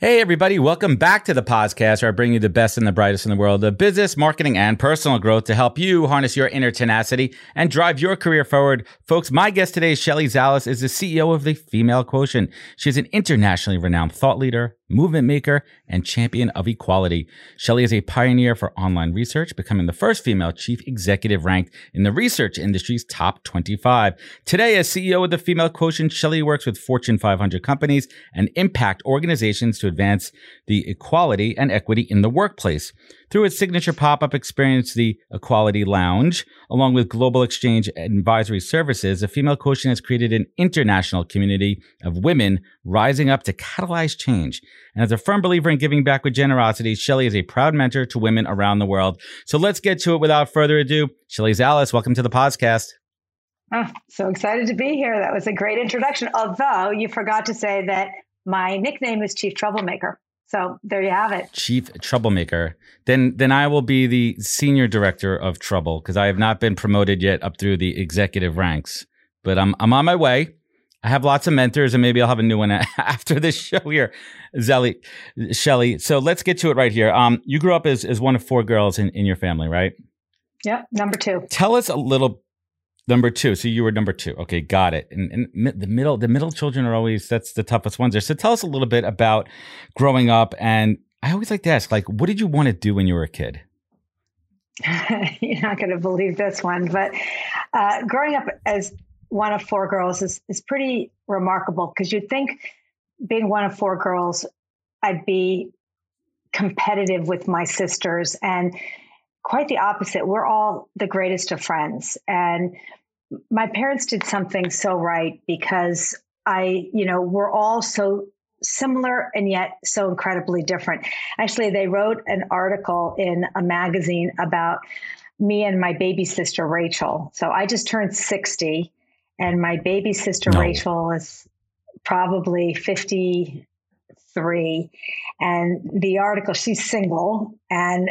Hey, everybody, welcome back to the podcast where I bring you the best and the brightest in the world of business, marketing, and personal growth to help you harness your inner tenacity and drive your career forward. Folks, my guest today, Shelly Zalis, is the CEO of the Female Quotient. She's an internationally renowned thought leader, movement maker, and champion of equality. Shelley is a pioneer for online research, becoming the first female chief executive ranked in the research industry's top 25. Today, as CEO of the Female Quotient, Shelley works with Fortune 500 companies and impact organizations to advance the equality and equity in the workplace. Through its signature pop-up experience, the Equality Lounge, along with Global Exchange Advisory Services, the Female Quotient has created an international community of women rising up to catalyze change. And as a firm believer in giving back with generosity, Shelley is a proud mentor to women around the world. So let's get to it without further ado. Shelley Zalis, welcome to the podcast. Oh, so excited to be here. That was a great introduction. Although you forgot to say that my nickname is Chief Troublemaker. So there you have it. Chief troublemaker. Then then I will be the senior director of trouble because I have not been promoted yet up through the executive ranks. But I'm I'm on my way. I have lots of mentors, and maybe I'll have a new one after this show here, Zelly, Shelly. So let's get to it right here. Um, you grew up as as one of four girls in in your family, right? Yep, number two. Tell us a little Number two. So you were number two. Okay, got it. And, and, the middle, the middle children are always that's the toughest ones there. So tell us a little bit about growing up. And I always like to ask, like, what did you want to do when you were a kid? You're not going to believe this one, but uh, growing up as one of four girls is is pretty remarkable because you'd think being one of four girls, I'd be competitive with my sisters and quite the opposite. We're all the greatest of friends. And my parents did something so right because I, you know, we're all so similar and yet so incredibly different. Actually, they wrote an article in a magazine about me and my baby sister Rachel. So I just turned 60 and my baby sister no. Rachel is probably 53 and the article she's single and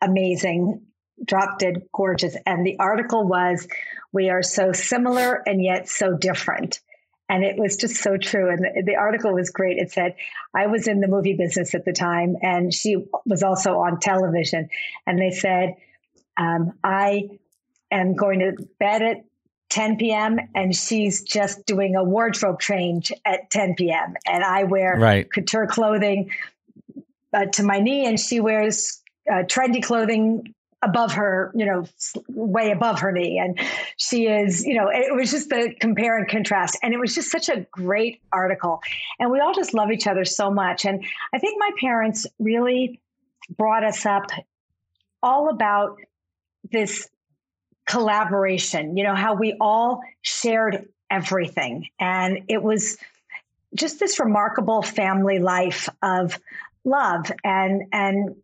amazing drop dead gorgeous. And the article was, We are so similar and yet so different. And it was just so true. And the, the, article was great. It said, I was in the movie business at the time, and she was also on television. And they said, um, I am going to bed at 10 p.m. and she's just doing a wardrobe change at 10 p.m. And I wear right. couture clothing uh, to my knee, and she wears uh, trendy clothing above her, you know, way above her knee. And she is, you know, it was just the compare and contrast. And it was just such a great article. And we all just love each other so much. And I think my parents really brought us up all about this collaboration, you know, how we all shared everything. And it was just this remarkable family life of love and and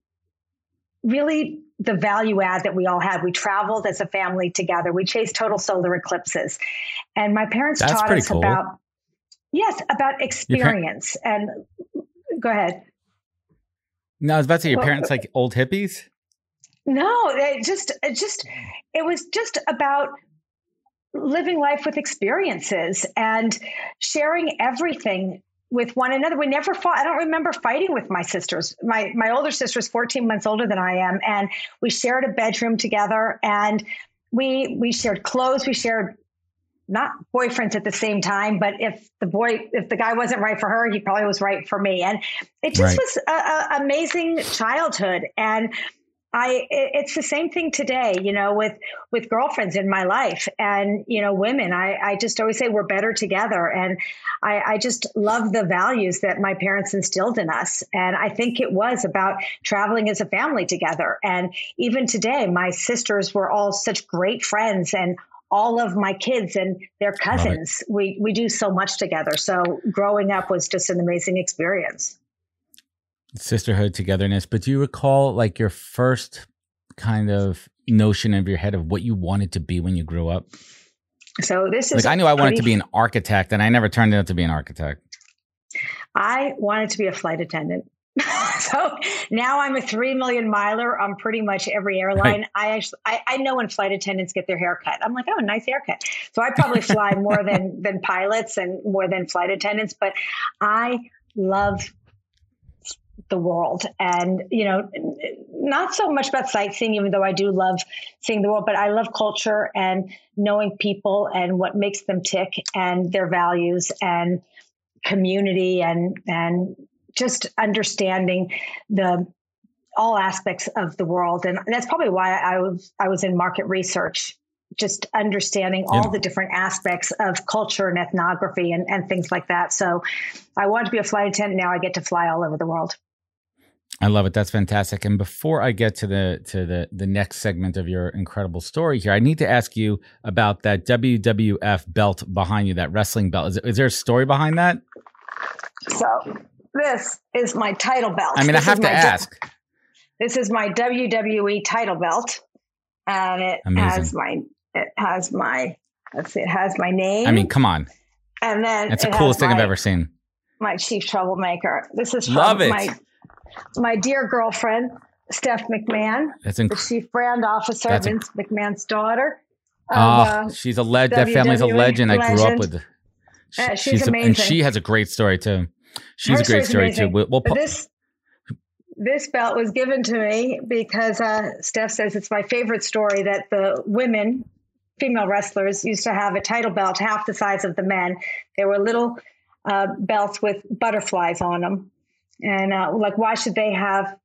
really the value add that we all had. We traveled as a family together. We chased total solar eclipses. And my parents That's taught us cool. about yes, about experience. Par- and go ahead. No, I was about to say your parents uh, like old hippies? No, it just it just it was just about living life with experiences and sharing everything with one another. We never fought. I don't remember fighting with my sisters. My my older sister is 14 months older than I am, and we shared a bedroom together. And we we shared clothes. We shared not boyfriends at the same time, but if the boy, if the guy wasn't right for her, he probably was right for me. And it just right. was an amazing childhood. And I it's the same thing today, you know, with with girlfriends in my life and you know women. I I just always say we're better together, and I, I just love the values that my parents instilled in us. And I think it was about traveling as a family together. And even today, my sisters were all such great friends, and all of my kids and their cousins. We we do so much together. So growing up was just an amazing experience sisterhood togetherness but do you recall like your first kind of notion of your head of what you wanted to be when you grew up so this is like i knew i wanted to be an architect and i never turned out to be an architect i wanted to be a flight attendant so now I'm a three million miler on pretty much every airline. Right. I actually I, I, know when flight attendants get their hair cut. I'm like, oh, nice haircut. So I probably fly more than than pilots and more than flight attendants. But I love the world. And you know not so much about sightseeing even though i do love seeing the world but i love culture and knowing people and what makes them tick and their values and community and and just understanding the all aspects of the world. And that's probably why i was i was in market research just understanding all yeah. the different aspects of culture and ethnography and, and things like that. So i wanted to be a flight attendant. Now i get to fly all over the world I love it. That's fantastic. And before I get to the to the the next segment of your incredible story here, I need to ask you about that WWF belt behind you, that wrestling belt. Is, is there a story behind that? So this is my title belt. I mean, this I have to ask. this is my WWE title belt, and it Amazing. has my it has my let's see, it has my name. I mean, come on. And then it's the coolest thing my, I've ever seen. My chief troublemaker. This is love it. My, my dear girlfriend, Steph McMahon, That's inc- the chief brand officer, That's Vince inc- McMahon's daughter. Oh, uh, she's a legend. That family's a legend. legend. I grew up with. She, she's, she's amazing, a, and she has a great story too. She's Her a great story amazing. too. We'll, we'll this this belt was given to me because uh, Steph says it's my favorite story that the women, female wrestlers, used to have a title belt half the size of the men. They were little uh, belts with butterflies on them, and uh, like, why should they have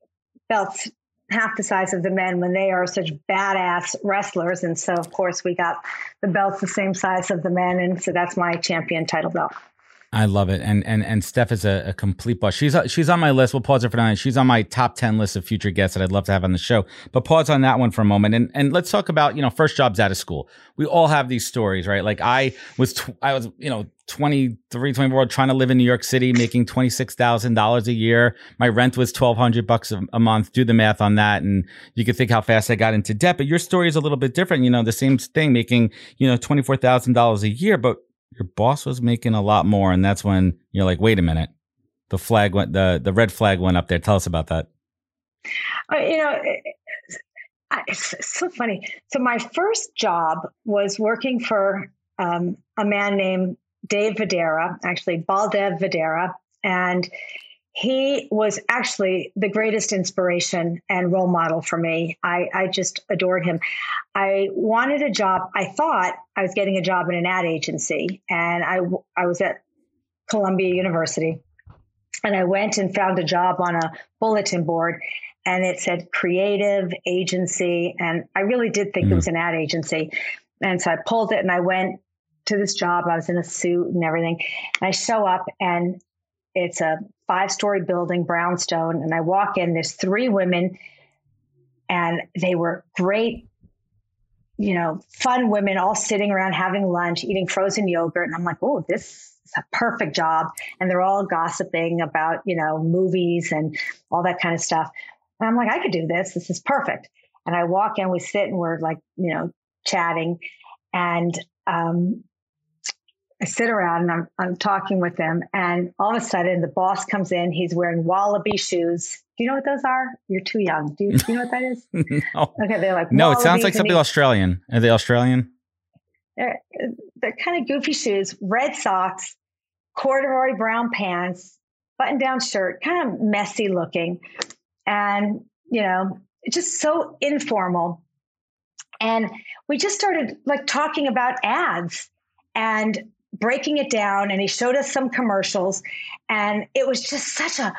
belts half the size of the men when they are such badass wrestlers? And so, of course, we got the belts the same size of the men. And so that's my champion title belt. I love it, and and and Steph is a, a complete boss. She's she's on my list. We'll pause it for now. She's on my top ten list of future guests that I'd love to have on the show. But pause on that one for a moment, and and let's talk about you know first jobs out of school. We all have these stories, right? Like I was tw- I was you know 23, 24, trying to live in New York City, making twenty six thousand dollars a year. My rent was twelve hundred bucks a month. Do the math on that, and you can think how fast I got into debt. But your story is a little bit different. You know, the same thing, making you know twenty four thousand dollars a year, but your boss was making a lot more, and that's when you're like, wait a minute, the flag went, the the red flag went up there. Tell us about that. Uh, you know, it's so funny. So my first job was working for um, a man named Dave Vadehra, actually Baldev Vadehra, and he was actually the greatest inspiration and role model for me. I, I just adored him. I wanted a job. I thought I was getting a job in an ad agency, and I, I was at Columbia University. And I went and found a job on a bulletin board, and it said creative agency. And I really did think mm. it was an ad agency. And so I pulled it and I went to this job. I was in a suit and everything. And I show up, and it's a five story building, brownstone. And I walk in, there's three women, and they were great, you know, fun women all sitting around having lunch, eating frozen yogurt. And I'm like, oh, this is a perfect job. And they're all gossiping about, you know, movies and all that kind of stuff. And I'm like, I could do this. This is perfect. And I walk in, we sit and we're like, you know, chatting. And um, I sit around and I'm, I'm talking with them, and all of a sudden the boss comes in. He's wearing wallaby shoes. Do you know what those are? You're too young. Do you, do you know what that is? no. Okay, they're like no. It sounds like something he, Australian. Are they Australian? They're they're kind of goofy shoes. Red socks, corduroy brown pants, button down shirt, kind of messy looking, and you know, just so informal. And we just started like talking about ads and breaking it down and he showed us some commercials and it was just such a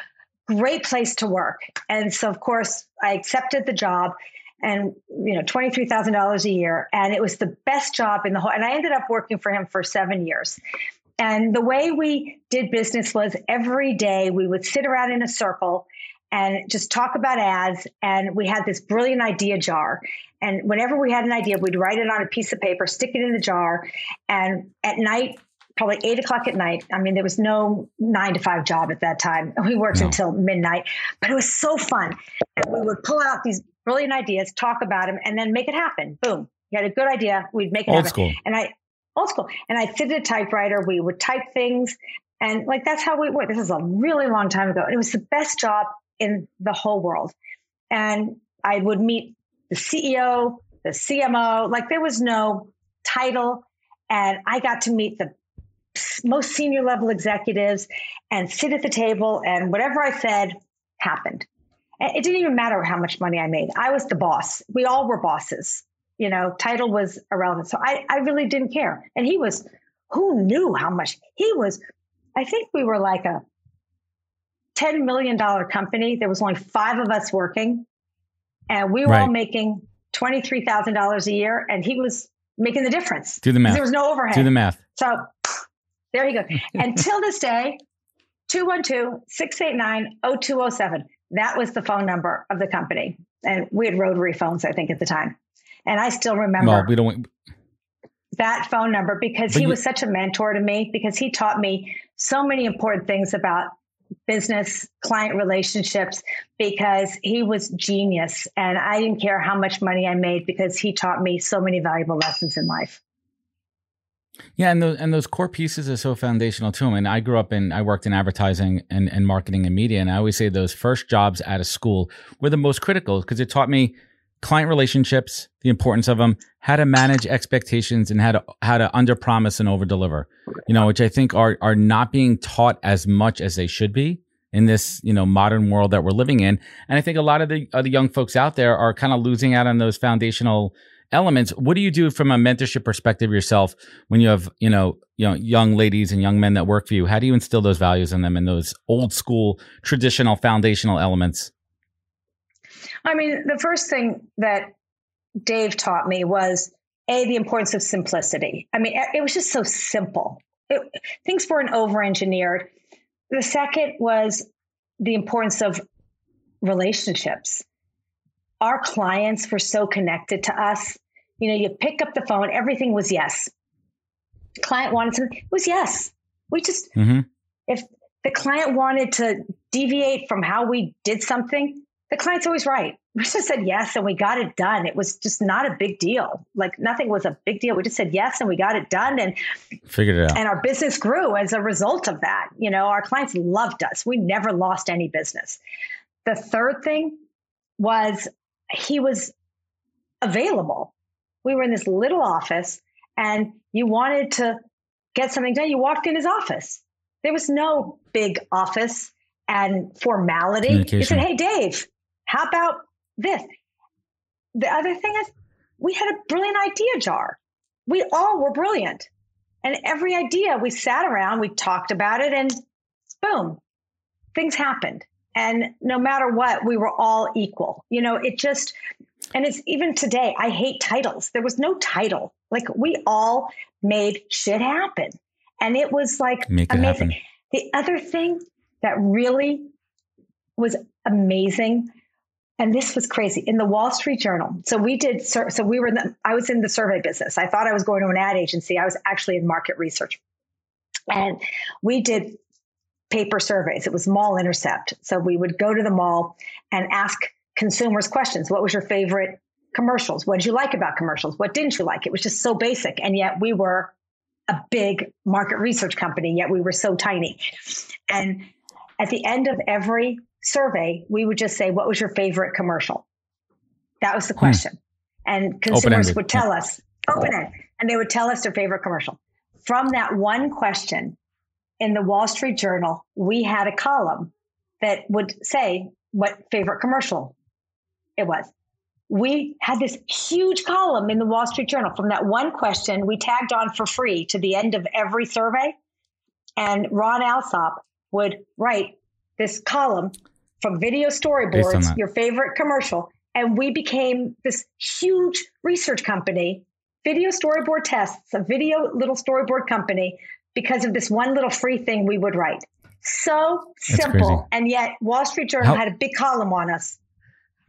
great place to work. And so, of course, I accepted the job and, you know, $23,000 a year. And it was the best job in the whole, and I ended up working for him for seven years. And the way we did business was every day we would sit around in a circle and just talk about ads. And we had this brilliant idea jar. And whenever we had an idea, we'd write it on a piece of paper, stick it in the jar. And at night, probably eight o'clock at night. I mean, there was no nine to five job at that time. We worked no. until midnight, but it was so fun. And we would pull out these brilliant ideas, talk about them, and then make it happen. Boom. You had a good idea. We'd make it old happen. School. And I, old school. And I'd sit at a typewriter. We would type things. And like, that's how we were. This is a really long time ago. And it was the best job in the whole world. And I would meet the CEO, the CMO, like there was no title. And I got to meet the most senior level executives and sit at the table and whatever I said happened. It didn't even matter how much money I made. I was the boss. We all were bosses. You know, title was irrelevant. So I, I really didn't care. And he was, who knew how much he was? I think we were like a $10 million company. There was only five of us working and we were right. all making $23,000 a year and he was making the difference. Do the math. There was no overhead. Do the math. So there you go. Until this day, 212 689 0207. That was the phone number of the company. And we had rotary phones, I think, at the time. And I still remember well, we don't, that phone number because he you, was such a mentor to me, because he taught me so many important things about business client relationships because he was genius and I didn't care how much money I made because he taught me so many valuable lessons in life. Yeah, and those and those core pieces are so foundational to I mean, I grew up in I worked in advertising and, and marketing and media, and I always say those first jobs out of school were the most critical because it taught me client relationships, the importance of them, how to manage expectations, and how to how to under promise and over deliver. You know, which I think are are not being taught as much as they should be in this you know modern world that we're living in. And I think a lot of the, other young folks out there are kind of losing out on those foundational elements. What do you do from a mentorship perspective yourself when you have, you know, you know, young ladies and young men that work for you? How do you instill those values in them and those old school, traditional, foundational elements? I mean, the first thing that Dave taught me was a the importance of simplicity. I mean, it was just so simple. It, things weren't over engineered. The second was the importance of relationships our clients were so connected to us. You know, you pick up the phone, everything was yes. Client wanted something, it was yes. We just, mm-hmm. if the client wanted to deviate from how we did something, the client's always right. We just said yes and we got it done. It was just not a big deal. Like nothing was a big deal. We just said yes and we got it done and figured it out. And our business grew as a result of that. You know, our clients loved us. We never lost any business. The third thing was he was available. We were in this little office and you wanted to get something done. You walked in his office. There was no big office and formality. You said, Hey, Dave, how about this? The other thing is, we had a brilliant idea jar. We all were brilliant. And every idea we sat around, we talked about it, and boom, things happened. And no matter what, we were all equal. You know, it just, and it's even today, I hate titles. There was no title. Like we all made shit happen. And it was like Make it amazing. Happen. The other thing that really was amazing, and this was crazy in the Wall Street Journal. So we did, so we were, in the, I was in the survey business. I thought I was going to an ad agency. I was actually in market research. And we did paper surveys. It was mall intercept. So we would go to the mall and ask consumers questions. What was your favorite commercials? What did you like about commercials? What didn't you like? It was just so basic. And yet we were a big market research company, yet we were so tiny. And at the end of every survey, we would just say, What was your favorite commercial? That was the hmm. question. Hmm. And consumers would tell us, open it, and they would tell us their favorite commercial. From that one question, in the Wall Street Journal, we had a column that would say what favorite commercial it was. We had this huge column in the Wall Street Journal from that one question we tagged on for free to the end of every survey. And Ron Alsop would write this column from video storyboards, your favorite commercial, and we became this huge research company, video storyboard tests, a video little storyboard company, because of this one little free thing we would write. So simple. And yet Wall Street Journal How- had a big column on us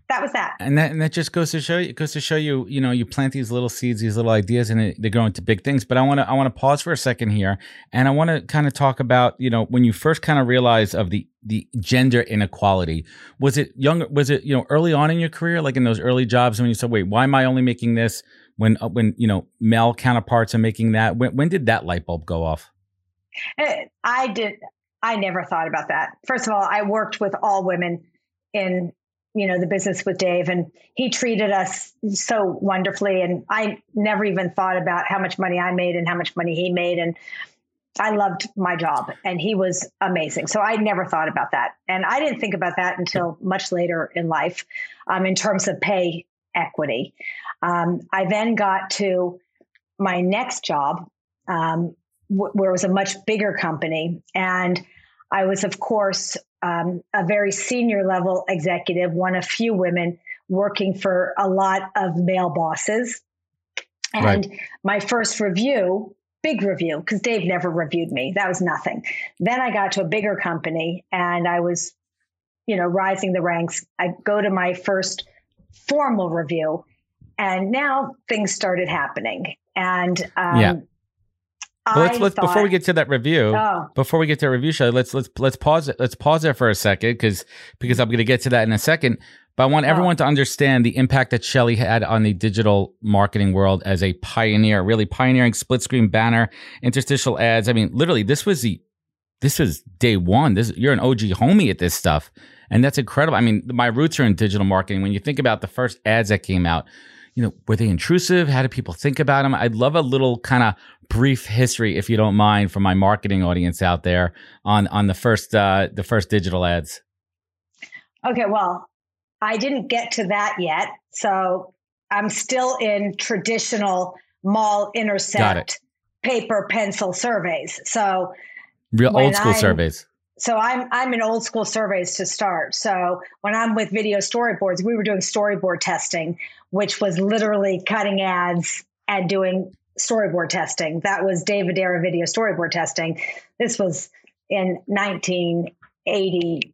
that was that. And that and that just goes to show you goes to show you, you know, you plant these little seeds, these little ideas, and it, they grow into big things. But I want to I want to pause for a second here, and I want to kind of talk about, you know, when you first kind of realize of the the gender inequality. Was it young? Was it you know early on in your career, like in those early jobs when you said, "Wait, why am I only making this?" When uh, when you know male counterparts are making that. When when did that light bulb go off? Eh, I did. I never thought about that. First of all, I worked with all women in you know the business with Dave and he treated us so wonderfully and I never even thought about how much money I made and how much money he made and I loved my job and he was amazing. So I never thought about that. And I didn't think about that until much later in life um, in terms of pay equity. Um, I then got to my next job um, w- where it was a much bigger company. And I was, of course, um, a very senior level executive, one of few women working for a lot of male bosses. And right. my first review, big review, because Dave never reviewed me. That was nothing. Then I got to a bigger company and I was, you know, rising the ranks. I go to my first formal review and now things started happening. And um, yeah. Well, let's let's thought, before we get to that review. Oh. Before we get to review show, let's let's let's pause it. Let's pause there for a second because because I'm going to get to that in a second. But I want oh. everyone to understand the impact that Shelly had on the digital marketing world as a pioneer, really pioneering split screen banner, interstitial ads. I mean, literally, this was the this was day one. This you're an OG homie at this stuff, and that's incredible. I mean, my roots are in digital marketing. When you think about the first ads that came out, you know, were they intrusive? How did people think about them? I'd love a little kind of brief history, if you don't mind, for my marketing audience out there on on the first uh, the first digital ads. Okay, well, I didn't get to that yet, so I'm still in traditional mall intercept paper pencil surveys. So real old school I'm, surveys. So I'm I'm in old school surveys to start. So when I'm with video storyboards, we were doing storyboard testing, which was literally cutting ads and doing storyboard testing. That was Dave Vadehra video storyboard testing. This was in 1980.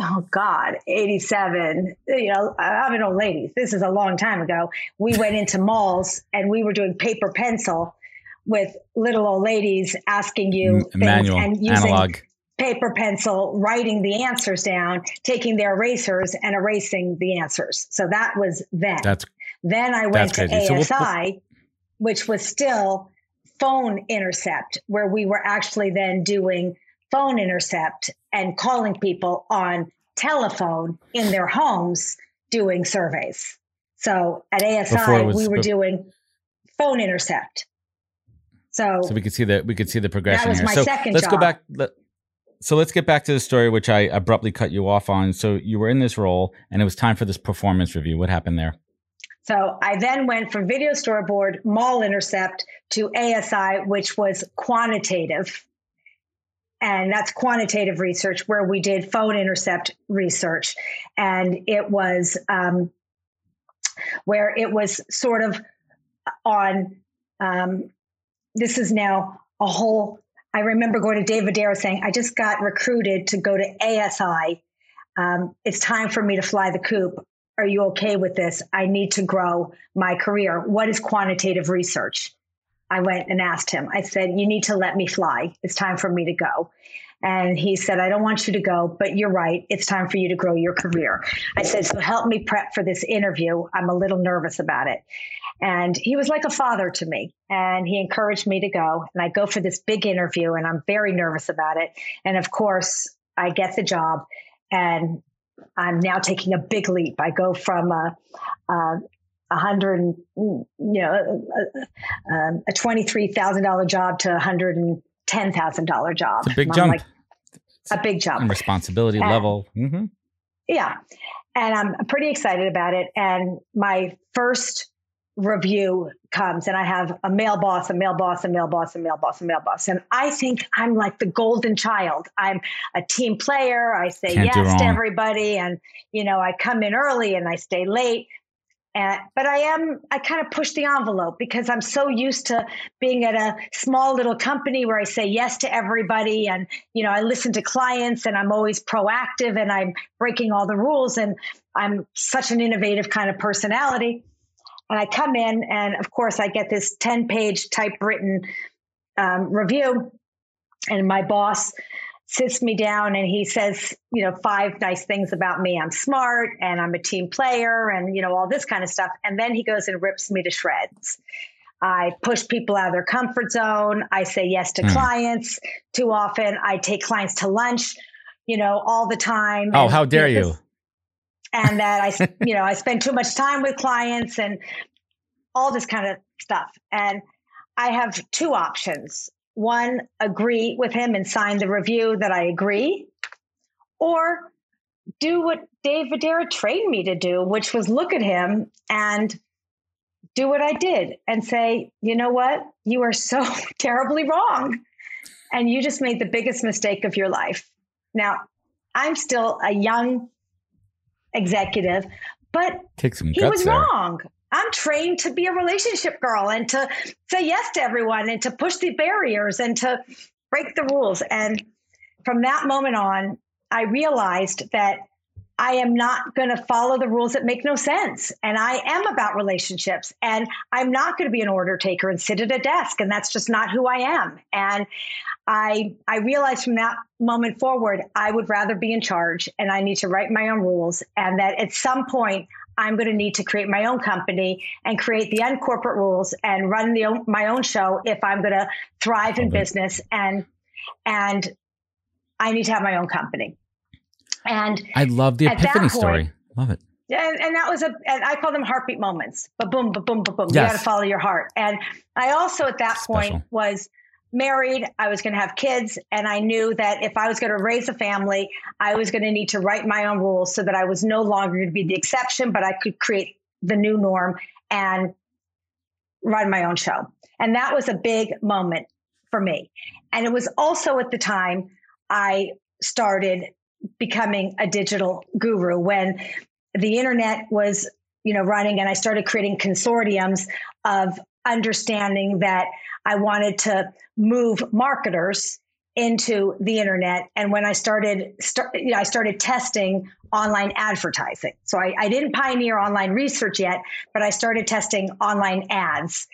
Oh God, 87. You know, I'm an old lady. This is a long time ago. We went into malls and we were doing paper pencil with little old ladies asking you manual and using analog paper pencil writing the answers down taking their erasers and erasing the answers so that was then that's then i went to crazy. asi so we'll, which was still phone intercept where we were actually then doing phone intercept and calling people on telephone in their homes doing surveys so at asi was, we were doing phone intercept so, so we could see that we could see the progression that was here. My so second let's job. go back. Let, so let's get back to the story, which I abruptly cut you off on. So you were in this role, and it was time for this performance review. What happened there? So I then went from video storyboard, mall intercept to ASI, which was quantitative. And that's quantitative research where we did phone intercept research. And it was um, where it was sort of on, um, this is now a whole I remember going to Dave Vadehra saying, I just got recruited to go to ASI. Um, it's time for me to fly the coop. Are you okay with this? I need to grow my career. What is quantitative research? I went and asked him. I said, You need to let me fly. It's time for me to go. And he said, I don't want you to go, but you're right. It's time for you to grow your career. I said, So help me prep for this interview. I'm a little nervous about it. And he was like a father to me. And he encouraged me to go. And I go for this big interview, and I'm very nervous about it. And of course, I get the job. And I'm now taking a big leap. I go from a, a, a hundred, you know, a, a twenty-three thousand dollar job to a hundred and ten thousand dollar job. It's a big jump. Like, a big jump. And responsibility and, level. Mm-hmm. Yeah, and I'm pretty excited about it. And my first review comes and I have a male boss, a male boss, a male boss, a male boss, a male boss. And I think I'm like the golden child. I'm a team player. I say Can't yes to everybody. And, you know, I come in early and I stay late. And, but I am, I kind of push the envelope because I'm so used to being at a small little company where I say yes to everybody. And, you know, I listen to clients and I'm always proactive and I'm breaking all the rules. And I'm such an innovative kind of personality. And I come in, and of course, I get this 10 page typewritten um, review. And my boss sits me down and he says, you know, five nice things about me. I'm smart and I'm a team player and, you know, all this kind of stuff. And then he goes and rips me to shreds. I push people out of their comfort zone. I say yes to Hmm. clients too often. I take clients to lunch, you know, all the time. Oh, how dare you? this- and that I, you know, I spend too much time with clients and all this kind of stuff. And I have two options. One, agree with him and sign the review that I agree, or do what Dave Vadehra trained me to do, which was look at him and do what I did and say, you know what? You are so terribly wrong. And you just made the biggest mistake of your life. Now, I'm still a young executive, but he was there. wrong. I'm trained to be a relationship girl and to say yes to everyone and to push the barriers and to break the rules. And from that moment on, I realized that I am not going to follow the rules that make no sense. And I am about relationships. And I'm not going to be an order taker and sit at a desk. And that's just not who I am. And I I realized from that moment forward, I would rather be in charge and I need to write my own rules. And that at some point, I'm going to need to create my own company and create the uncorporate rules and run the my own show if I'm going to thrive in Okay. business and and I need to have my own company. And I love the epiphany point- story. Love it. and, and that was a and I call them heartbeat moments. But boom, ba boom, ba boom. You got to follow your heart. And I also at that Special. point was married. I was going to have kids, and I knew that if I was going to raise a family, I was going to need to write my own rules so that I was no longer going to be the exception, but I could create the new norm and run my own show. And that was a big moment for me. And it was also at the time I started becoming a digital guru. When the internet was you know running and i started creating consortiums of understanding that i wanted to move marketers into the internet. And when i started start, you know, i started testing online advertising. So I, I didn't pioneer online research yet but i started testing online ads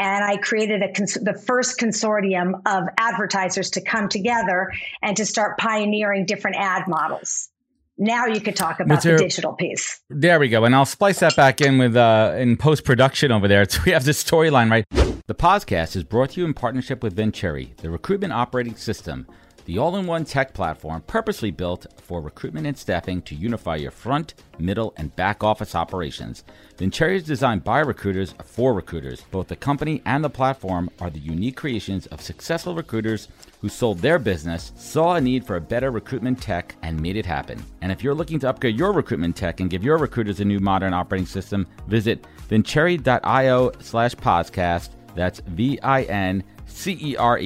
and I created a cons- the first consortium of advertisers to come together and to start pioneering different ad models. Now you could talk about there- the digital piece. There we go. And I'll splice that back in with uh in post production over there. So we have this storyline right. The podcast is brought to you in partnership with Venturi, the recruitment operating system, the all-in-one tech platform purposely built for recruitment and staffing to unify your front, middle, and back office operations. Vincere is designed by recruiters for recruiters. Both the company and the platform are the unique creations of successful recruiters who sold their business, saw a need for a better recruitment tech, and made it happen. And if you're looking to upgrade your recruitment tech and give your recruiters a new modern operating system, visit vincere.io slash podcast. That's V-I-N-C-E-R-E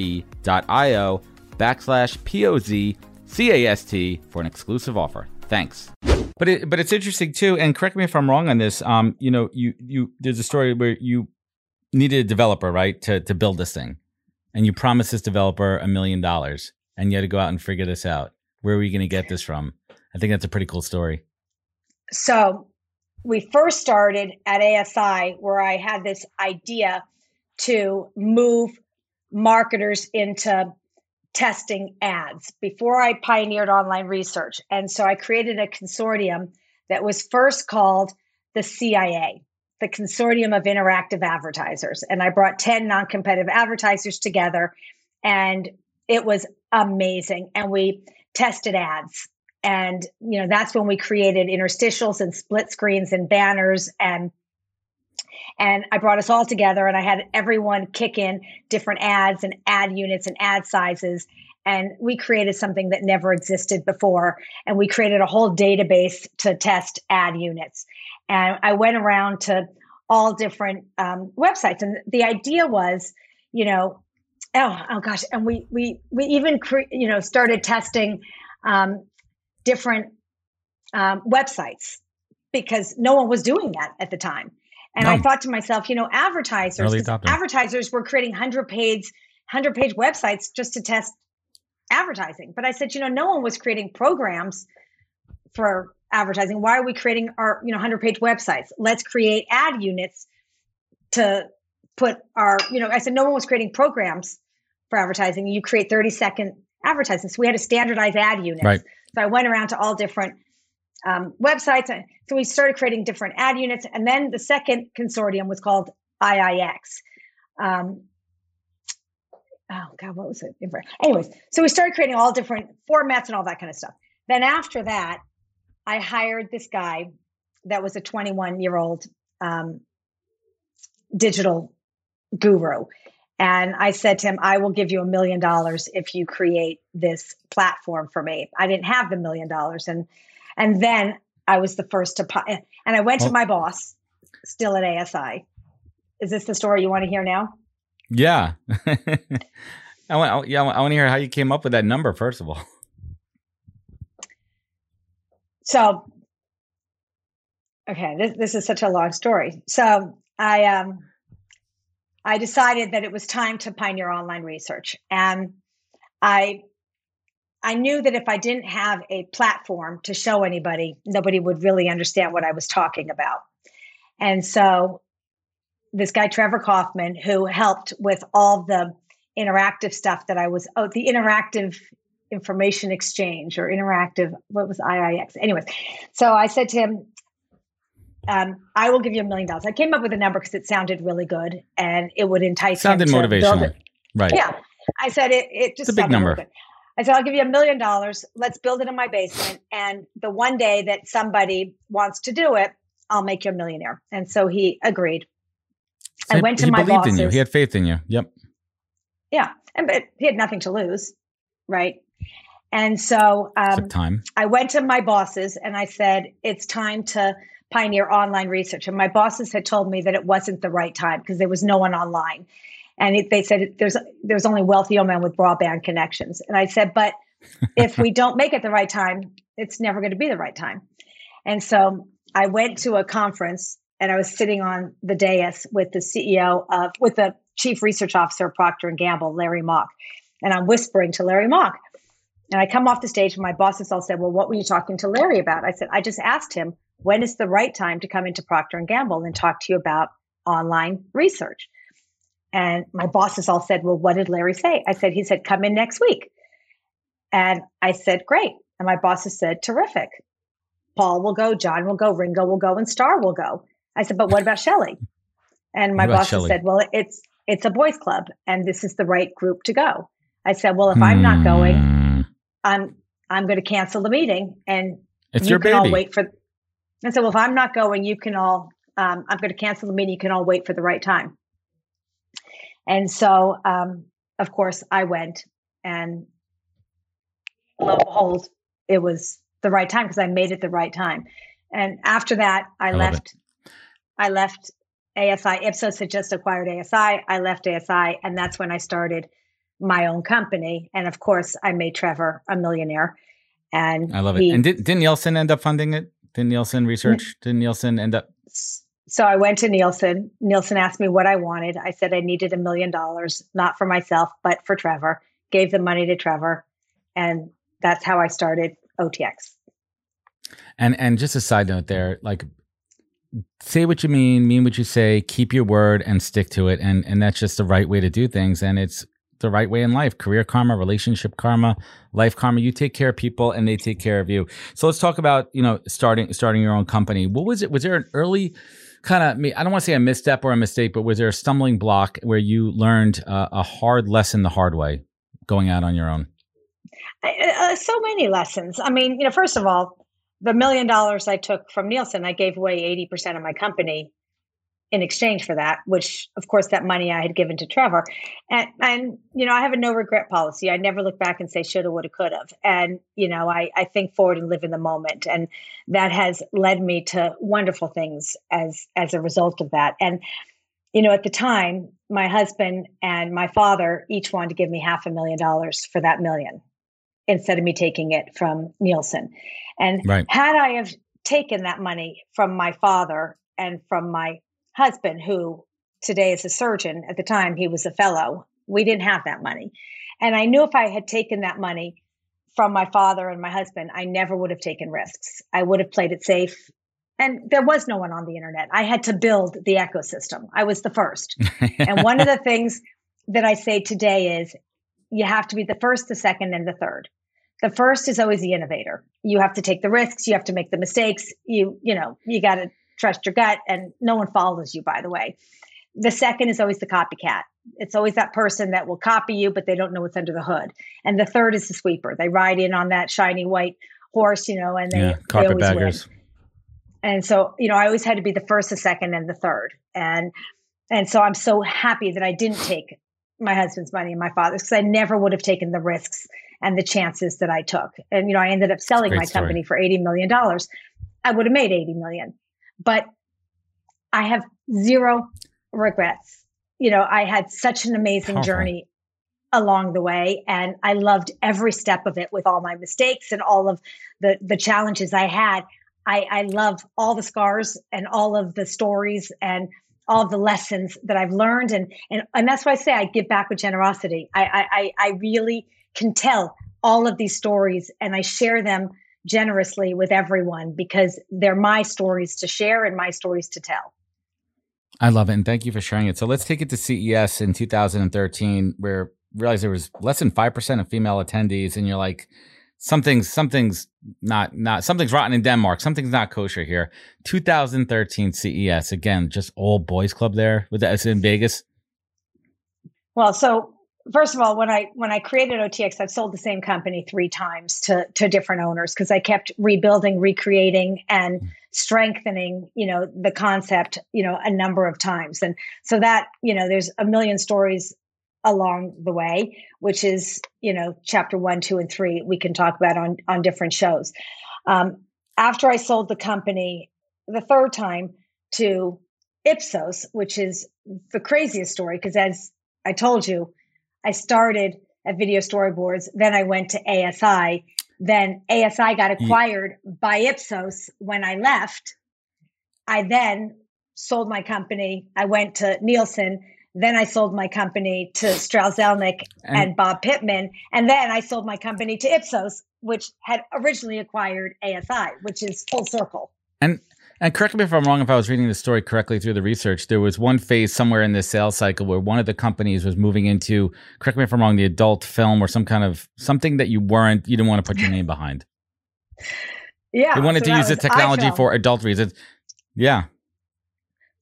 E dot I-O backslash P-O-Z-C-A-S-T for an exclusive offer. Thanks. But it, but it's interesting too, and correct me if I'm wrong on this. Um, you know, you you there's a story where you needed a developer, right, to to build this thing, and you promised this developer a million dollars, and you had to go out and figure this out. Where are we going to get this from? I think that's a pretty cool story. So we first started at ASI where I had this idea to move marketers into testing ads before I pioneered online research. And so I created a consortium that was first called the CIA, the Consortium of Interactive Advertisers. And I brought 10 non competitive advertisers together, and it was amazing. And we tested ads. And you know that's when we created interstitials and split screens and banners and and I brought us all together and I had everyone kick in different ads and ad units and ad sizes. And we created something that never existed before. And we created a whole database to test ad units. And I went around to all different um, websites. And the idea was, you know, oh, oh gosh, and we we we even cre- you know started testing um, different um, websites because no one was doing that at the time. And no. I thought to myself, you know, advertisers advertisers were creating hundred page hundred page websites just to test advertising. But I said, you know, no one was creating programs for advertising. Why are we creating our, you know, 100 page websites? Let's create ad units to put our, you know, I said no one was creating programs for advertising. You create 30 second advertising. So we had to standardize ad units. Right. So I went around to all different um, websites. So we started creating different ad units. And then the second consortium was called IIX. Um, oh God, what was it? Anyways, so we started creating all different formats and all that kind of stuff. Then after that, I hired this guy that was a 21 year old um, digital guru. And I said to him, I will give you a million dollars if you create this platform for me. I didn't have the million dollars. And and then I was the first to and I went well, to my boss, still at ASI. Is this the story you want to hear now? Yeah. I want yeah, I want to hear how you came up with that number first of all. So, okay, this, this is such a long story. So I um, I decided that it was time to pioneer online research, and I I knew that if I didn't have a platform to show anybody, nobody would really understand what I was talking about. And so this guy Trevor Kaufman, who helped with all the interactive stuff that I was oh the interactive information exchange or interactive what was iix anyways so i said to him um, i will give you a million dollars. I came up with a number because it sounded really good and it would entice sounded him motivational. right. Yeah. I said it, it just it's a big number. really I said, I'll give you a million dollars. Let's build it in my basement. And the one day that somebody wants to do it, I'll make you a millionaire. And so he agreed. So I went to he my believed bosses. in you. He had faith in you. Yep. Yeah. And but he had nothing to lose. Right. And so um, time. I went to my bosses and I said, it's time to pioneer online research. And my bosses had told me that it wasn't the right time because there was no one online. And it, they said there's there's only wealthy old men with broadband connections. And I said, but if we don't make it the right time, it's never going to be the right time. And so I went to a conference and I was sitting on the dais with the CEO of with the chief research officer of Procter and Gamble, Larry Mauch. And I'm whispering to Larry Mauch. And I come off the stage, and my bosses all said, "Well, what were you talking to Larry about?" I said, "I just asked him when is the right time to come into Procter and Gamble and talk to you about online research." And my bosses all said, "Well, what did Larry say?" I said, "He said come in next week." And I said, "Great." And my bosses said, "Terrific." Paul will go, John will go, Ringo will go, and Star will go. I said, "But what about Shelley?" And my bosses said, "Well, it's it's a boys club, and this is the right group to go." I said, "Well, if I'm not going." Hmm. I'm I'm going to cancel the meeting, and it's you your can baby. all wait for. And so, well, if I'm not going, you can all. Um, I'm going to cancel the meeting. You can all wait for the right time. And so, um, of course, I went, and lo and behold, it was the right time because I made it the right time. And after that, I, I left. I left ASI. Ipsos had just acquired ASI. I left ASI, and that's when I started my own company. And of course, I made Trevor a millionaire. And I love he, it. And did, didn't Nielsen end up funding it? Didn't Nielsen research? Didn't Nielsen end up? So I went to Nielsen. Nielsen asked me what I wanted. I said I needed a million dollars, not for myself, but for Trevor. Gave the money to Trevor. And that's how I started OTX. And and just a side note there, like say what you mean, mean what you say, keep your word and stick to it. And and that's just the right way to do things. And it's the right way in life career karma relationship karma life karma you take care of people and they take care of you so let's talk about you know starting starting your own company what was it was there an early kind of i don't want to say a misstep or a mistake but was there a stumbling block where you learned uh, a hard lesson the hard way going out on your own? Uh, so many lessons. I mean you know first of all the million dollars i took from nielsen i gave away 80% of my company in exchange for that, which of course that money I had given to Trevor. And and you know, I have a no regret policy. I never look back and say shoulda, woulda, could have. And you know, I, I think forward and live in the moment. And that has led me to wonderful things as as a result of that. And you know, at the time, my husband and my father each wanted to give me half a million dollars for that million instead of me taking it from Nielsen. And right. had I have taken that money from my father and from my husband, who today is a surgeon, at the time he was a fellow, we didn't have that money. And I knew if I had taken that money from my father and my husband, I never would have taken risks. I would have played it safe. And there was no one on the internet. I had to build the ecosystem. I was the first. and one of the things that I say today is you have to be the first, the second, and the third. The first is always the innovator. You have to take the risks. You have to make the mistakes. You, you know, you got to trust your gut and no one follows you, by the way. The second is always the copycat. It's always that person that will copy you, but they don't know what's under the hood. And the third is the sweeper. They ride in on that shiny white horse, you know, and they, yeah, carpetbaggers. And so, you know, I always had to be the first, the second, and the third. And and so I'm so happy that I didn't take my husband's money and my father's because I never would have taken the risks and the chances that I took. And you know, I ended up selling my story. company for eighty million dollars. I would have made eighty million, but I have zero regrets. You know, I had such an amazing Powerful. journey along the way and I loved every step of it with all my mistakes and all of the the challenges I had. I, I love all the scars and all of the stories and all of the lessons that I've learned and and and that's why I say I give back with generosity. I I I really can tell all of these stories and I share them generously with everyone because they're my stories to share and my stories to tell. I love it. And thank you for sharing it. So let's take it to CES in 2013, where realized there was less than 5% of female attendees. And you're like, something's, something's not, not, something's rotten in Denmark. Something's not kosher here. 2013 CES, again, just old boys club there with that in Vegas. Well, so first of all, when I when I created OTX, I've sold the same company three times to to different owners because I kept rebuilding, recreating, and hmm. strengthening, you know, the concept, you know, a number of times. And so that, you know, there's a million stories along the way, which is, you know, chapter one, two, and three. We can talk about on on different shows. Um, after I sold the company the third time to Ipsos, which is the craziest story because as I told you, I started at Video Storyboards. Then I went to ASI. Then ASI got acquired yeah. by Ipsos when I left. I then sold my company. I went to Nielsen. Then I sold my company to Strauss Zelnick and, and Bob Pittman. And then I sold my company to Ipsos, which had originally acquired ASI, which is full circle. And and correct me if I'm wrong, if I was reading the story correctly through the research, there was one phase somewhere in this sales cycle where one of the companies was moving into, correct me if I'm wrong, the adult film or some kind of something that you weren't, you didn't want to put your name behind. Yeah. They wanted so to use the technology for adult reasons. Yeah.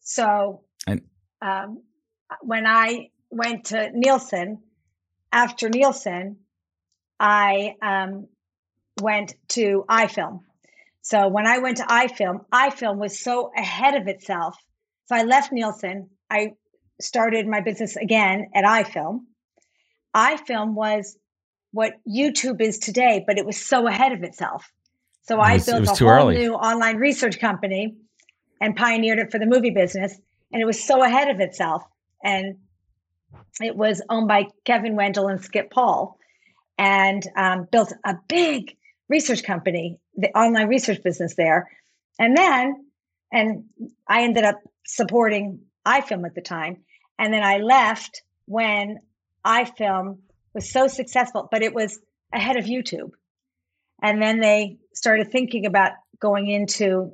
So and, um, when I went to Nielsen, after Nielsen, I um, went to iFilm so when I went to iFilm, iFilm was so ahead of itself. So I left Nielsen. I started my business again at iFilm. iFilm was what YouTube is today, but it was so ahead of itself. So it was, I built a whole early. new online research company and pioneered it for the movie business. And it was so ahead of itself. And it was owned by Kevin Wendle and Skip Paul and um, built a big research company, the online research business there. And then, and I ended up supporting iFilm at the time. And then I left when iFilm was so successful, but it was ahead of YouTube. And then they started thinking about going into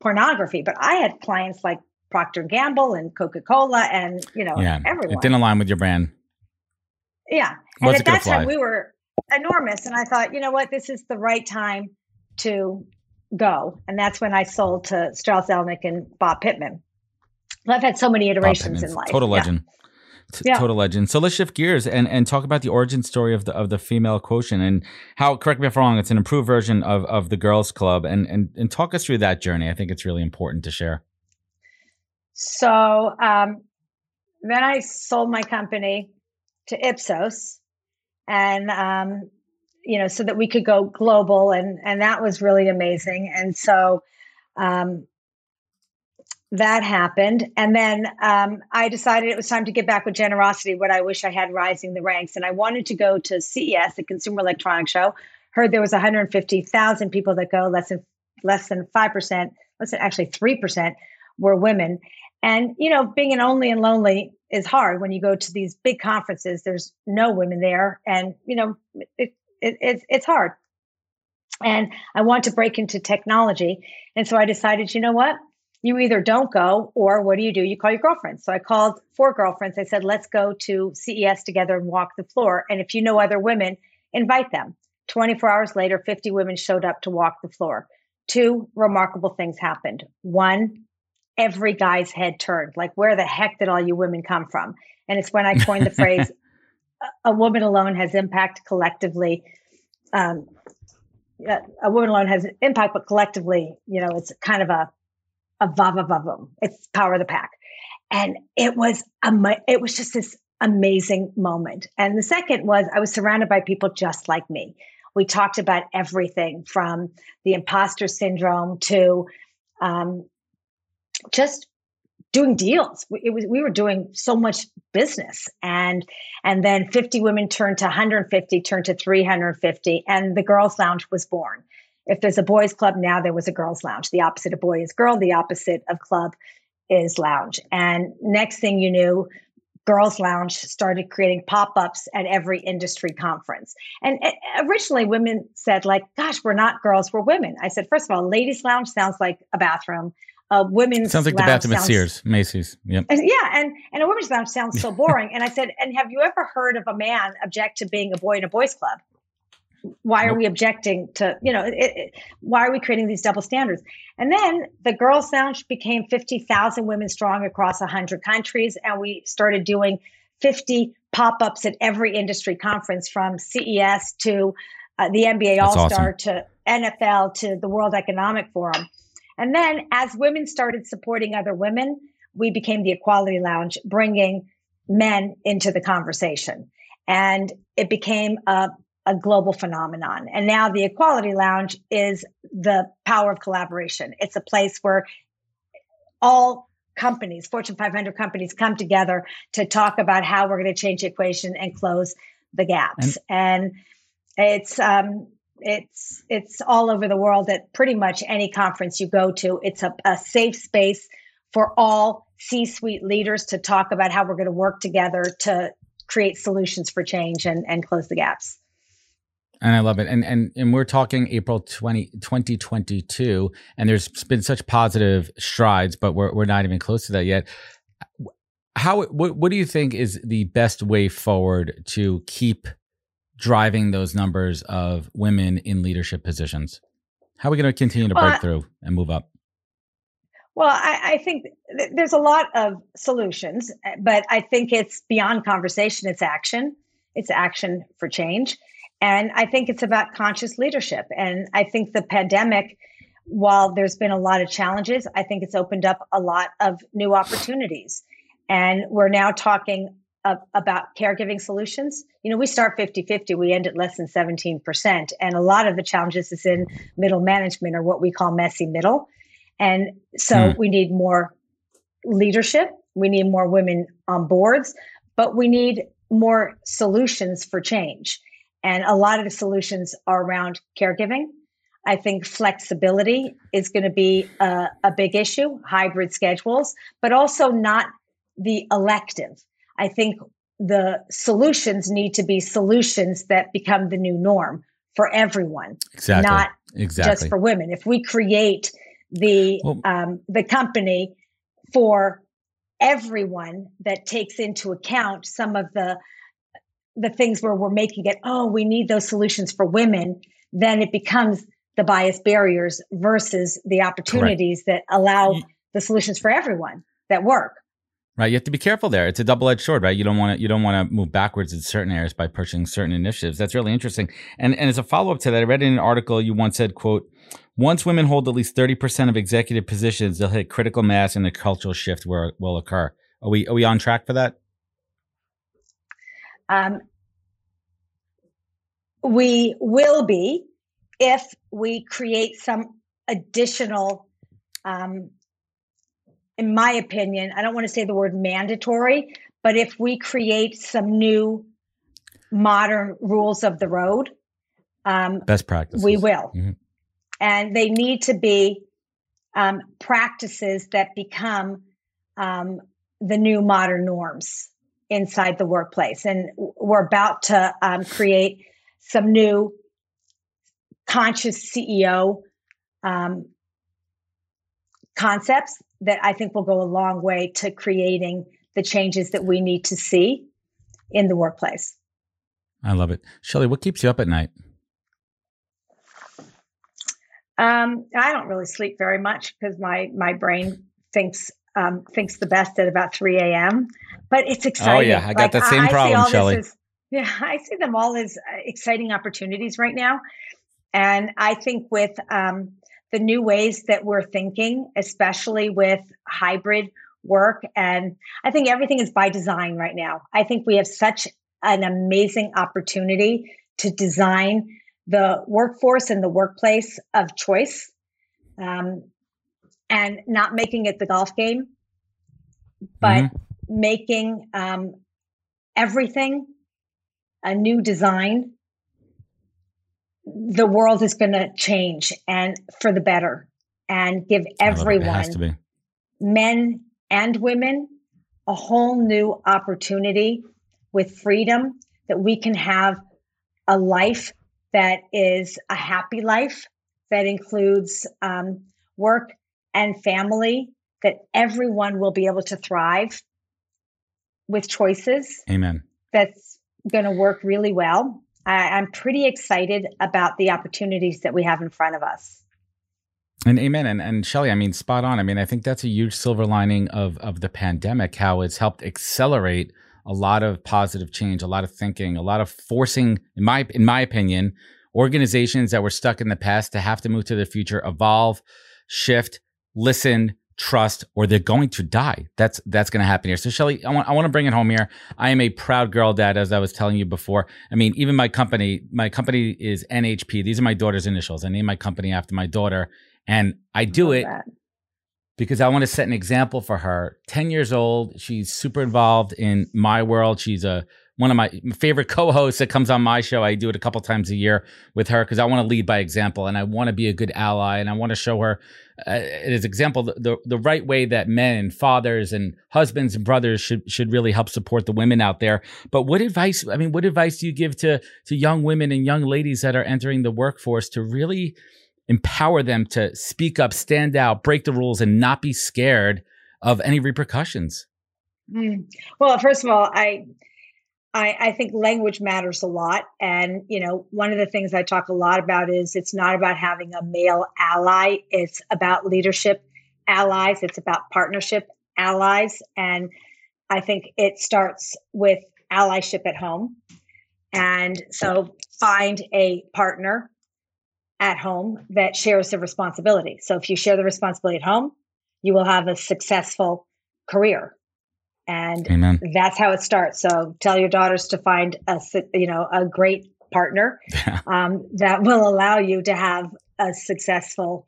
pornography. But I had clients like Procter Gamble and Coca Cola, and you know, yeah, everyone. It didn't align with your brand. Yeah, and at that time we were enormous. And I thought, you know what, this is the right time to go. And that's when I sold to Strauss Zelnick and Bob Pittman. I've had so many iterations in life. Total legend. Yeah. T- yeah. Total legend. So let's shift gears and, and talk about the origin story of the of the female quotient and how. Correct me if I'm wrong. It's an improved version of of the Girls Club and and and talk us through that journey. I think it's really important to share. So um, then I sold my company to Ipsos, and um, you know, so that we could go global, and and that was really amazing. And so um, that happened, and then um, I decided it was time to get back with generosity. What I wish I had rising the ranks, and I wanted to go to CES, the Consumer Electronics Show. Heard there was 150,000 people that go, less than less than five percent, less than actually three percent were women. And, you know, being an only and lonely is hard when you go to these big conferences. There's no women there. And, you know, it, it, it's, it's hard. And I want to break into technology. And so I decided, you know what? You either don't go or what do you do? You call your girlfriends. So I called four girlfriends. I said, let's go to CES together and walk the floor. And if you know other women, invite them. 24 hours later, 50 women showed up to walk the floor. Two remarkable things happened. One, every guy's head turned. Like where the heck did all you women come from? And it's when i coined the phrase a woman alone has impact collectively um, a woman alone has impact but collectively you know it's kind of a a va va va boom it's power of the pack. And it was a it was just this amazing moment. And the second was i was surrounded by people just like me. We talked about everything from the imposter syndrome to um, just doing deals. It was, we were doing so much business and, and then 50 women turned to 150, turned to 350 and the girls lounge was born. If there's a boys club now, there was a girls lounge. The opposite of boy is girl. The opposite of club is lounge. And next thing you knew, Girls Lounge started creating pop ups at every industry conference. And originally, women said, like, gosh, we're not girls, we're women. I said, first of all, Ladies Lounge sounds like a bathroom a women's sounds like the bathroom at Sears, Macy's. Yep. And, yeah, and and a women's lounge sounds so boring. and I said, and have you ever heard of a man object to being a boy in a boys' club? Why nope. are we objecting to you know? It, it, why are we creating these double standards? And then the girls' lounge became fifty thousand women strong across hundred countries, and we started doing fifty pop-ups at every industry conference, from CES to uh, the NBA All Star awesome. to NFL to the World Economic Forum. And then as women started supporting other women, we became the Equality Lounge, bringing men into the conversation. And it became a, a global phenomenon. And now the Equality Lounge is the power of collaboration. It's a place where all companies, Fortune 500 companies, come together to talk about how we're going to change the equation and close the gaps. And, and it's um, it's it's all over the world at pretty much any conference you go to. It's a, a safe space for all C-suite leaders to talk about how we're going to work together to create solutions for change and, and close the gaps. And I love it. And and and we're talking April 20, 2022, and there's been such positive strides, but we're we're not even close to that yet. How what what do you think is the best way forward to keep driving those numbers of women in leadership positions? How are we going to continue to break well, through and move up? Well, I, I think th- there's a lot of solutions, eh, but I think it's beyond conversation. It's action. It's action for change. And I think it's about conscious leadership. And I think the pandemic, while there's been a lot of challenges, I think it's opened up a lot of new opportunities. And we're now talking about caregiving solutions. You know, we start 50 50, we end at less than 17%. And a lot of the challenges is in middle management or what we call messy middle. And so mm. we need more leadership, we need more women on boards, but we need more solutions for change. And a lot of the solutions are around caregiving. I think flexibility is going to be a, a big issue, hybrid schedules, but also not the elective I think the solutions need to be solutions that become the new norm for everyone, exactly. not exactly. just for women. If we create the well, um, the company for everyone that takes into account some of the the things where we're making it, oh, we need those solutions for women, then it becomes the bias barriers versus the opportunities Correct. that allow the solutions for everyone that work. Right, you have to be careful there. It's a double-edged sword, right? You don't want to you don't want to move backwards in certain areas by pushing certain initiatives. That's really interesting. And and as a follow-up to that, I read in an article you once said, "quote Once women hold at least thirty percent of executive positions, they'll hit critical mass, and a cultural shift will, will occur." Are we are we on track for that? Um, we will be if we create some additional um, in my opinion, I don't want to say the word mandatory, but if we create some new modern rules of the road, um, best practices, we will. Mm-hmm. And they need to be um, practices that become um, the new modern norms inside the workplace. And we're about to um, create some new conscious CEO um, concepts that I think will go a long way to creating the changes that we need to see in the workplace. I love it. Shelly, what keeps you up at night? Um, I don't really sleep very much because my my brain thinks um, thinks the best at about 3 a.m. But it's exciting. Oh yeah, I got like, that same I, problem, Shelly. Yeah, I see them all as uh, exciting opportunities right now, and I think with um, the new ways that we're thinking, especially with hybrid work. And I think everything is by design right now. I think we have such an amazing opportunity to design the workforce and the workplace of choice um, and not making it the golf game, but mm-hmm. making um, everything a new design the world is going to change and for the better and give everyone, men and women, a whole new opportunity with freedom that we can have a life that is a happy life that includes um, work and family, that everyone will be able to thrive with choices. Amen. That's going to work really well. I, am pretty excited about the opportunities that we have in front of us. And amen. And and Shelly, I mean, spot on. I mean, I think that's a huge silver lining of of the pandemic, how it's helped accelerate a lot of positive change, a lot of thinking, a lot of forcing, in my in my opinion, organizations that were stuck in the past to have to move to the future, evolve, shift, listen, trust or they're going to die. That's that's going to happen here. So Shelly, I want I want to bring it home here. I am a proud girl dad as I was telling you before. I mean, even my company, my company is NHP. These are my daughter's initials. I named my company after my daughter and I do it that. because I want to set an example for her. 10 years old, she's super involved in my world. She's a one of my favorite co-hosts that comes on my show. I do it a couple times a year with her because I want to lead by example and I want to be a good ally and I want to show her uh, as example the, the, the right way that men and fathers and husbands and brothers should should really help support the women out there. But what advice? I mean, what advice do you give to to young women and young ladies that are entering the workforce to really empower them to speak up, stand out, break the rules, and not be scared of any repercussions? Mm. Well, first of all, I I, I, think language matters a lot. And, you know, one of the things I talk a lot about is it's not about having a male ally, it's about leadership allies, it's about partnership allies. And I think it starts with allyship at home. And so find a partner at home that shares the responsibility. So if you share the responsibility at home, you will have a successful career and Amen. that's how it starts. So tell your daughters to find a you know a great partner yeah. um, that will allow you to have a successful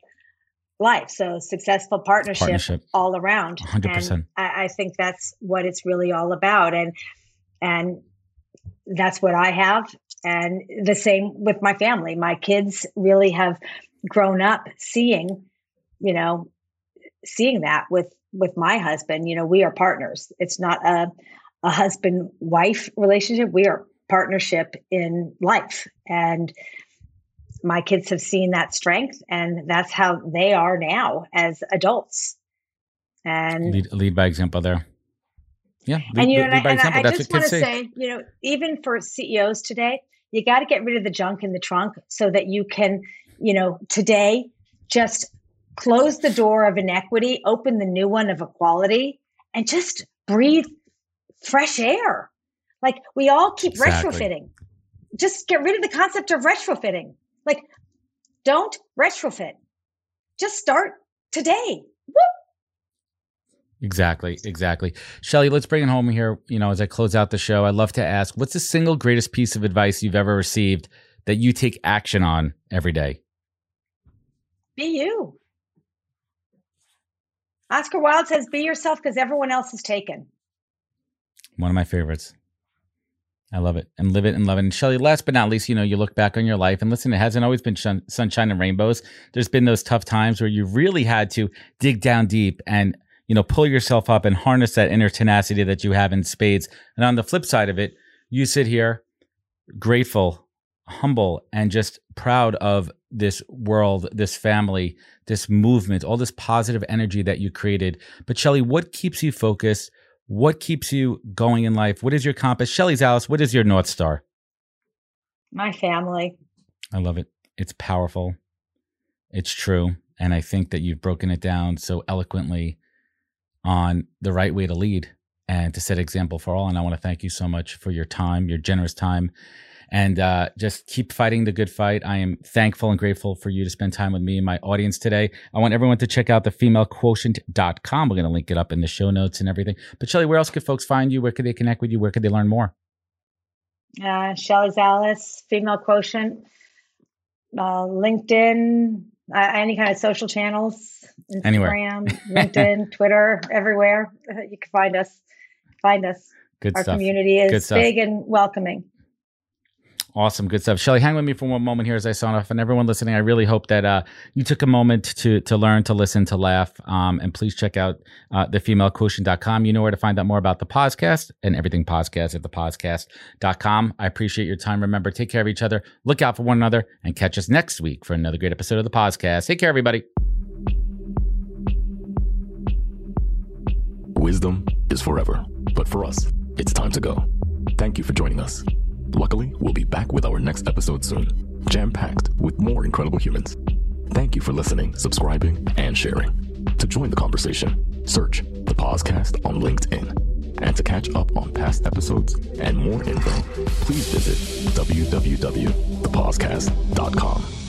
life. So successful partnership, partnership. all around. 100% and I, I think that's what it's really all about. And and that's what i have. And the same with my family. My kids really have grown up seeing you know seeing that with with my husband, you know, we are partners. It's not a, a husband wife relationship. We are partnership in life. And my kids have seen that strength, and that's how they are now as adults. And lead, lead by example there. Yeah. Lead, and you know, and, I, and I just want to say. say, you know, even for CEOs today, you got to get rid of the junk in the trunk so that you can, you know, today just close the door of inequity, open the new one of equality, and just breathe fresh air. Like we all keep Exactly. retrofitting. Just get rid of the concept of retrofitting. Like don't retrofit. Just start today. Woo! Exactly, exactly. Shelly, let's bring it home here. You know, as I close out the show, I'd love to ask what's the single greatest piece of advice you've ever received that you take action on every day? Be you. Oscar Wilde says, be yourself because everyone else is taken. One of my favorites. I love it and live it and love it. And Shelly, last but not least, you know, you look back on your life and listen, it hasn't always been shun- sunshine and rainbows. There's been those tough times where you really had to dig down deep and, you know, pull yourself up and harness that inner tenacity that you have in spades. And on the flip side of it, you sit here grateful, humble, and just proud of this world, this family, this movement, all this positive energy that you created. But Shelly, what keeps you focused? What keeps you going in life? What is your compass? Shelly Zalis, what is your North Star? My family. I love it. It's powerful. It's true. And I think that you've broken it down so eloquently on the right way to lead and to set example for all. And I want to thank you so much for your time, your generous time, and uh, just keep fighting the good fight. I am thankful and grateful for you to spend time with me and my audience today. I want everyone to check out the femalequotient.com. We're going to link it up in the show notes and everything. But Shelly, where else could folks find you? Where could they connect with you? Where could they learn more? Uh, Shelly Zalis, Female Quotient, uh, LinkedIn, uh, any kind of social channels, Anywhere. Instagram, LinkedIn, Twitter, everywhere. You can find us. Find us. Good Our stuff. community is big and welcoming. Awesome, good stuff. Shelly, hang with me for one moment here as I sign off. And everyone listening, I really hope that uh, you took a moment to to learn, to listen, to laugh. Um, and please check out uh, thefemalequotient.com. You know where to find out more about the podcast and everything podcast at thepodcast.com. I appreciate your time. Remember, take care of each other, look out for one another, and catch us next week for another great episode of the podcast. Take care, everybody. Wisdom is forever, but for us, it's time to go. Thank you for joining us. Luckily, we'll be back with our next episode soon, jam packed with more incredible humans. Thank you for listening, subscribing, and sharing. To join the conversation, search the Podcast on LinkedIn. And to catch up on past episodes and more info, please visit www.thepodcast.com.